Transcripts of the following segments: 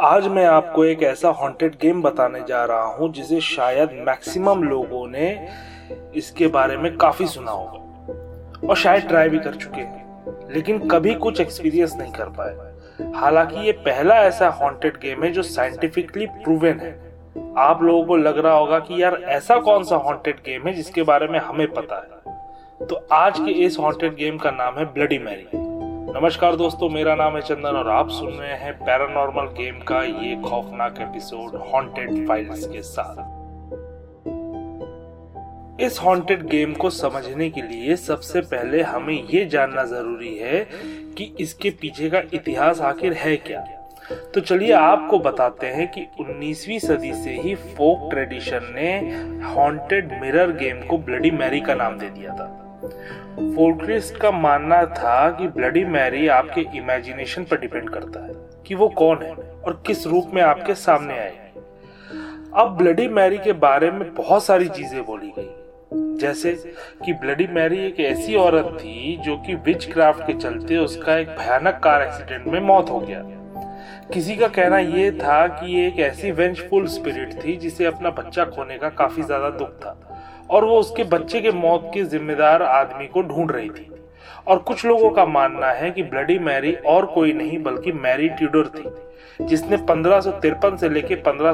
आज मैं आपको एक ऐसा हॉन्टेड गेम बताने जा रहा हूँ, जिसे शायद मैक्सिमम लोगों ने इसके बारे में काफ़ी सुना होगा। और शायद ट्राई भी कर चुके हैं लेकिन कभी कुछ एक्सपीरियंस नहीं कर पाए। हालाँकि ये पहला ऐसा हॉन्टेड गेम है जो साइंटिफिकली प्रूवन है। आप लोगों को लग रहा होगा कि यार, ऐसा कौन सा हॉन्टेड गेम है जिसके बारे में हमें पता है। तो आज के इस हॉन्टेड गेम का नाम है ब्लडी मैरी नमस्कार दोस्तों, मेरा नाम है चंदन और आप सुन रहे हैं पैरानॉर्मल गेम का ये खौफनाक एपिसोड हॉन्टेड फाइल्स के साथ। इस हॉन्टेड गेम को समझने के लिए सबसे पहले हमें ये जानना ज़रूरी है कि इसके पीछे का इतिहास आखिर है क्या। तो चलिए आपको बताते हैं कि 19वीं सदी से ही फोक ट्रेडिशन ने हॉन्टेड मिरर गेम को ब्लडी मैरी का नाम दे दिया था। फोल्क्रिस्ट का मानना था कि ब्लडी मैरी आपके इमेजिनेशन पर डिपेंड करता है कि वो कौन है और किस रूप में आपके सामने आएगी अब ब्लडी मैरी के बारे में बहुत सारी चीज़ें बोली गई। जैसे कि ब्लडी मैरी एक ऐसी औरत थी जो कि विच क्राफ्ट के चलते उसका एक भयानक कार एक्सीडेंट में मौत हो गया। किसी का कहना यह था कि ये एक ऐसी वेंचफुल स्पिरिट थी जिसे अपना बच्चा खोने का काफ़ी ज़्यादा दुख था। और वो उसके बच्चे के मौत के जिम्मेदार आदमी को ढूंढ रही थी। और कुछ लोगों का मानना है कि ब्लडी मैरी और कोई नहीं, बल्कि मैरी ट्यूडर थी, जिसने पंद्रह से लेकर पंद्रह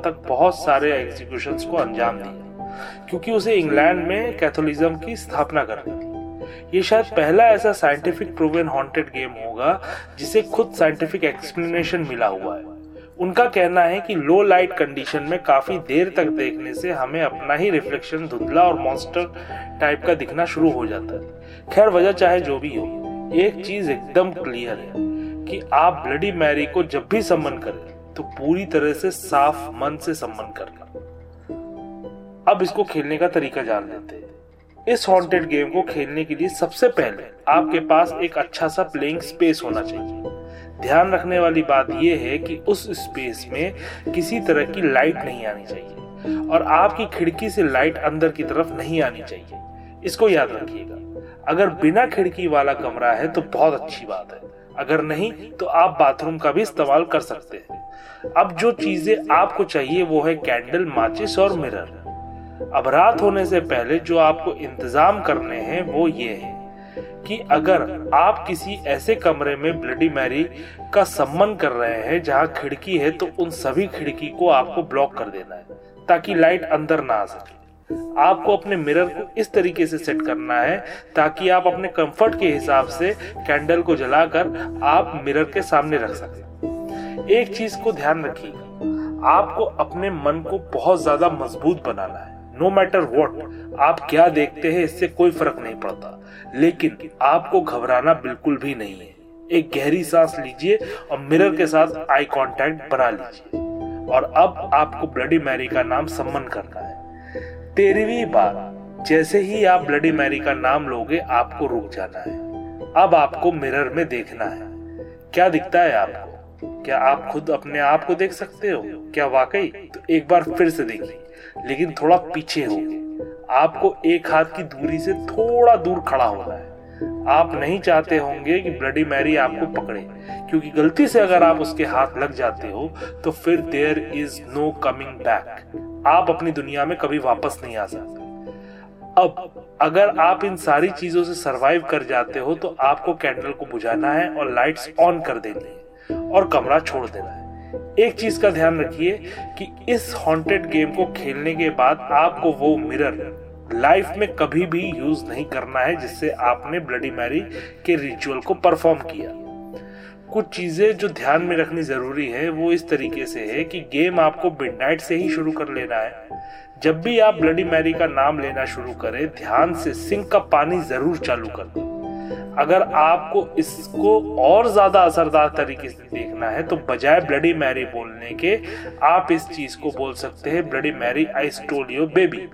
तक बहुत सारे एग्जीक्यूशन को अंजाम दिया, क्योंकि उसे इंग्लैंड में कैथोलिज्म की स्थापना करनी थी। ये शायद पहला ऐसा साइंटिफिक प्रूवन हॉन्टेड गेम होगा, जिसे खुद साइंटिफिक एक्सप्लेनेशन मिला हुआ है। उनका कहना है कि लो लाइट कंडीशन में काफ़ी देर तक देखने से हमें अपना ही रिफ्लेक्शन धुंधला और मॉन्स्टर टाइप का दिखना शुरू हो जाता है। खैर, वजह चाहे जो भी हो एक चीज़ एकदम क्लियर है कि आप ब्लडी मैरी को जब भी सम्मन करें तो पूरी तरह से साफ़ मन से सम्मन करना। अब इसको खेलने का तरीका जान लेते हैं। इस हॉन्टेड गेम को खेलने के लिए सबसे पहले आपके पास एक अच्छा सा प्लेइंग स्पेस होना चाहिए। ध्यान रखने वाली बात यह है कि उस स्पेस में किसी तरह की लाइट नहीं आनी चाहिए और आपकी खिड़की से लाइट अंदर की तरफ़ नहीं आनी चाहिए। इसको याद रखिएगा। अगर बिना खिड़की वाला कमरा है तो बहुत अच्छी बात है। अगर नहीं तो आप बाथरूम का भी इस्तेमाल कर सकते हैं। अब जो चीज़ें आपको चाहिए, वो है कैंडल माचिस और मिरर अब रात होने से पहले जो आपको इंतज़ाम करने हैं, वो ये है। कि अगर आप किसी ऐसे कमरे में ब्लडी मैरी का सम्मान कर रहे हैं, जहाँ खिड़की है तो उन सभी खिड़की को आपको ब्लॉक कर देना है, ताकि लाइट अंदर ना आ सके। आपको अपने मिरर को इस तरीके से सेट करना है, ताकि आप अपने कंफर्ट के हिसाब से कैंडल को जलाकर आप मिरर के सामने रख सकें एक चीज़ को ध्यान रखिए आपको अपने मन को बहुत ज़्यादा मज़बूत बनाना है। नो मैटर वॉट आप क्या देखते हैं, इससे कोई फ़र्क नहीं पड़ता। लेकिन आपको घबराना बिल्कुल भी नहीं है। एक गहरी सांस लीजिए और मिरर के साथ आई कांटेक्ट बना लीजिए। और अब आपको ब्लडी मैरी का नाम सम्मन करना है। तेरहवीं बार, जैसे ही आप ब्लडी मैरी का नाम लोगे, आपको रुक जाना है। अब आपको मिरर में देखना है। क्या दिखता है आपको? क्या आप खुद अपने आप को देख सकते हो? क्या वाकई? तो एक बार फिर से देखिए। लेकिन थोड़ा पीछे हो आपको एक हाथ की दूरी से थोड़ा दूर खड़ा होना है। आप नहीं चाहते होंगे कि ब्लडी मैरी आपको पकड़े, क्योंकि गलती से अगर आप उसके हाथ लग जाते हो तो फिर there is no coming back आप अपनी दुनिया में कभी वापस नहीं आ सकते। अब, अगर आप इन सारी चीज़ों से सरवाइव कर जाते हो तो आपको कैंडल को बुझाना है और लाइट्स ऑन कर देनी है और कमरा छोड़ देना है। एक चीज़ का ध्यान रखिए कि इस हॉन्टेड गेम को खेलने के बाद आपको वो मिरर लाइफ में कभी भी यूज़ नहीं करना है जिससे आपने ब्लडी मैरी के रिचुअल को परफॉर्म किया। कुछ चीज़ें जो ध्यान में रखनी ज़रूरी है, वो इस तरीके से है कि गेम आपको मिडनाइट से ही शुरू कर लेना है। जब भी आप ब्लडी मैरी का नाम लेना शुरू करें, ध्यान से सिंक का पानी ज़रूर चालू कर। दें अगर आपको इसको और ज़्यादा असरदार तरीके से देखना है तो बजाय ब्लडी मैरी बोलने के, आप इस चीज़ को बोल सकते हैं bloody Mary I stole your baby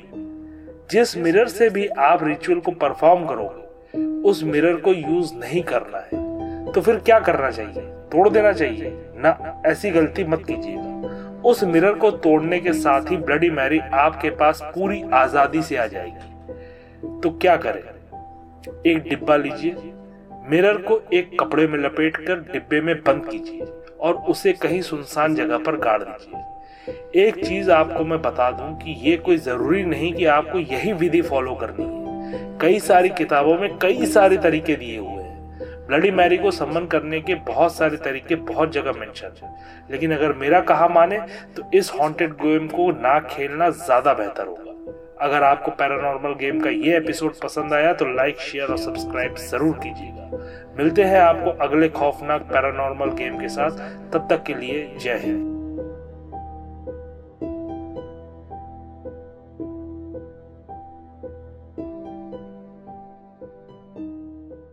जिस मिरर से भी आप रिचुअल को परफॉर्म करोगे, उस मिरर को यूज़ नहीं करना है। तो फिर क्या करना चाहिए? तोड़ देना चाहिए? ना, ऐसी गलती मत कीजिएगा। उस मिरर को तोड़ने के साथ ही ब्लडी मैरी आपके पास पूरी आज़ादी से आ जाएगी। तो क्या करें? एक डिब्बा लीजिए। मिरर को एक कपड़े में लपेटकर डिब्बे में बंद कीजिए और उसे कहीं सुनसान जगह पर गाड़ दीजिए। एक चीज़ आपको मैं बता दूँ कि ये कोई ज़रूरी नहीं कि आपको यही विधि फॉलो करनी है। कई सारी किताबों में कई सारे तरीके दिए हुए हैं। ब्लडी मैरी को सम्मन करने के बहुत सारे तरीके बहुत जगह मेंशन है। लेकिन अगर मेरा कहा माने तो इस हॉन्टेड गेम को ना खेलना ज़्यादा बेहतर होगा। अगर आपको पैरानॉर्मल गेम का ये एपिसोड पसंद आया तो लाइक शेयर और सब्सक्राइब ज़रूर कीजिएगा। मिलते हैं आपको अगले खौफनाक पैरानॉर्मल गेम के साथ। तब तक के लिए जय हिंद।